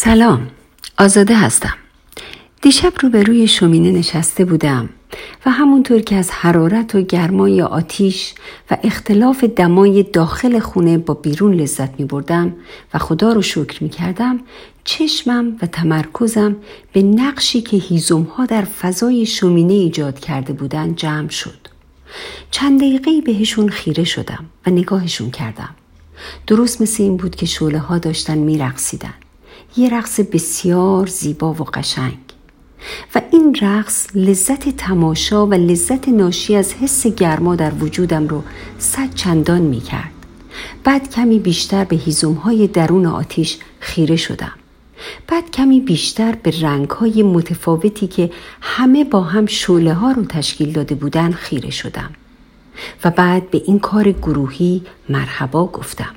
سلام آزاده هستم. دیشب روبروی شومینه نشسته بودم و همونطور که از حرارت و گرمای آتیش و اختلاف دمای داخل خونه با بیرون لذت می بردم و خدا رو شکر می کردم چشمم و تمرکزم به نقشی که هیزم ها در فضای شومینه ایجاد کرده بودن جمع شد. چند دقیقه بهشون خیره شدم و نگاهشون کردم. درست مثل این بود که شعله ها داشتن می رقصیدن. یه رقص بسیار زیبا و قشنگ و این رقص لذت تماشا و لذت ناشی از حس گرما در وجودم رو صد چندان می کرد. بعد کمی بیشتر به های درون آتیش خیره شدم. بعد کمی بیشتر به رنگ های متفاوتی که همه با هم شوله ها رو تشکیل داده بودن خیره شدم. و بعد به این کار گروهی مرحبا گفتم.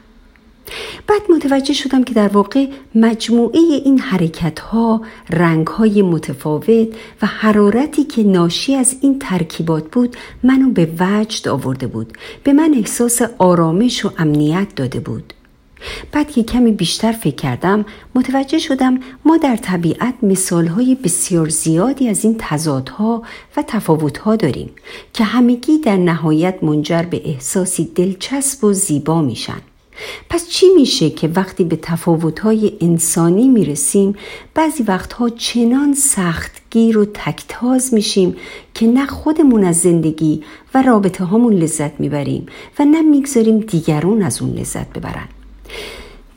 بعد متوجه شدم که در واقع مجموعه این حرکت ها، رنگ های متفاوت و حرارتی که ناشی از این ترکیبات بود منو به وجد آورده بود. به من احساس آرامش و امنیت داده بود. بعد که کمی بیشتر فکر کردم متوجه شدم ما در طبیعت مثالهای بسیار زیادی از این تضادها و تفاوتها داریم که همگی در نهایت منجر به احساسی دلچسب و زیبا میشن. پس چی میشه که وقتی به تفاوتهای انسانی می‌رسیم بعضی وقتها چنان سختگیر و تکتاز میشیم که نه خودمون از زندگی و رابطه هامون لذت می‌بریم و نه می‌گذاریم دیگرون از اون لذت ببرن.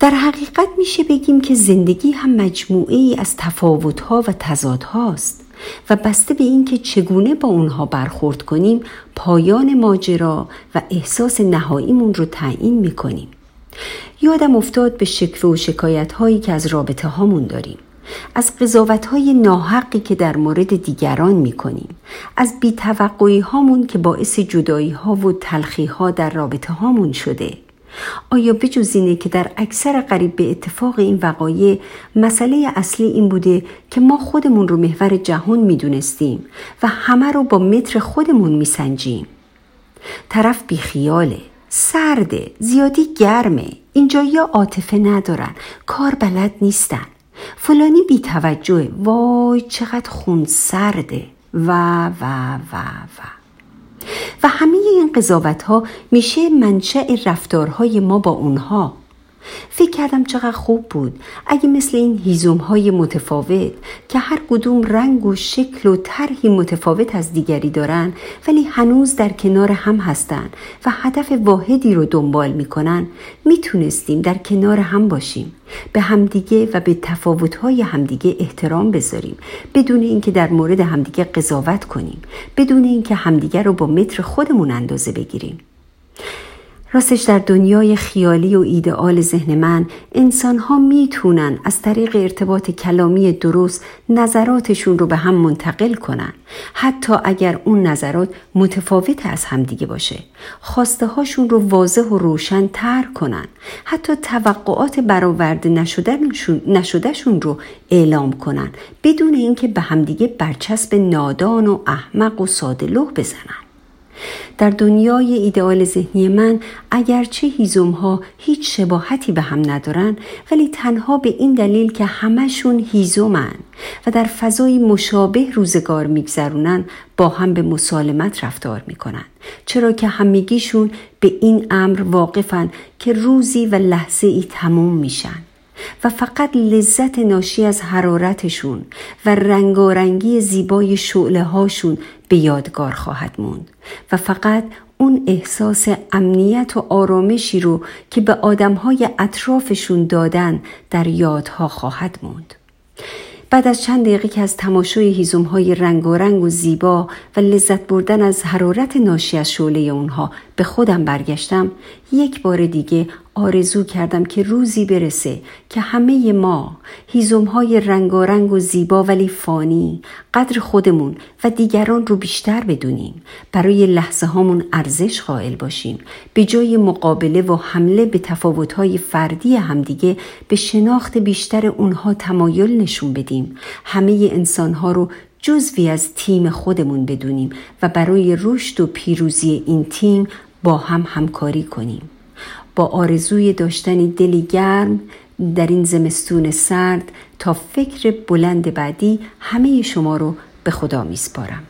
در حقیقت میشه بگیم که زندگی هم مجموعه ای از تفاوتها و تضادهاست و بسته به اینکه چگونه با اونها برخورد کنیم پایان ماجرا و احساس نهاییمون رو تعیین می‌کنیم. یادم افتاد به شکوه و شکایت هایی که از رابطه هامون داریم. از قضاوت های ناحقی که در مورد دیگران می کنیم از بیتوقعی هامون که باعث جدایی ها و تلخی ها در رابطه هامون شده. آیا بجز اینه که در اکثر قریب به اتفاق این وقایع مسئله اصلی این بوده که ما خودمون رو محور جهان می‌دونستیم و همه رو با متر خودمون میسنجیم؟ طرف بیخیاله. سرده زیادی گرمه. اینجا یا عاطفه ندارن. کار بلد نیستن. فلانی بی توجه وای چقدر خون سرده. و و و و. و همه این قضاوت ها میشه منشأ رفتارهای ما با اونها. فکر کردم چقدر خوب بود. اگه مثل این هیزوم های متفاوت که هر کدوم رنگ و شکل و طرحی متفاوت از دیگری دارن ولی هنوز در کنار هم هستن و هدف واحدی رو دنبال می‌کنن می‌تونستیم در کنار هم باشیم. به همدیگه و به تفاوتهای همدیگه احترام بذاریم. بدون اینکه در مورد همدیگه قضاوت کنیم. بدون اینکه همدیگه رو با متر خودمون اندازه بگیریم. راستش در دنیای خیالی و ایدئال ذهن من انسان ها می‌تونن از طریق ارتباط کلامی درست نظراتشون رو به هم منتقل کنن. حتی اگر اون نظرات متفاوت از همدیگه باشه خواسته هاشون رو واضح و روشن تر کنن. حتی توقعات برآورده نشدهشون رو اعلام کنن بدون اینکه به همدیگه برچسب نادان و احمق و سادلوه بزنن. در دنیای ایدئال ذهنی من اگرچه هیزم ها هیچ شباهتی به هم ندارن ولی تنها به این دلیل که همشون هیزومن و در فضای مشابه روزگار میگذرونن با هم به مسالمت رفتار می‌کنن چرا که همگیشون به این امر واقفن که روزی و لحظه ای تموم میشن. و فقط لذت ناشی از حرارتشون و رنگارنگی زیبای شعله هاشون به یادگار خواهد موند و فقط اون احساس امنیت و آرامشی رو که به آدمهای اطرافشون دادن در یادها خواهد موند. بعد از چند دقیقه که از تماشای هیزم های رنگ و رنگ و زیبا و لذت بردن از حرارت ناشی از شعله اونها به خودم برگشتم یک بار دیگه آرزو کردم که روزی برسه که همه ما هیزم های رنگ و زیبا ولی فانی قدر خودمون و دیگران رو بیشتر بدونیم. برای لحظه هامون ارزش قائل باشیم. به جای مقابله و حمله به تفاوت های فردی همدیگه به شناخت بیشتر اونها تمایل نشون بدیم. همه انسان ها رو جزوی از تیم خودمون بدونیم و برای رشد و پیروزی این تیم با هم همکاری کنیم. با آرزوی داشتن دلی گرم در این زمستون سرد تا فکر بلند بعدی همه شما رو به خدا میسپارم.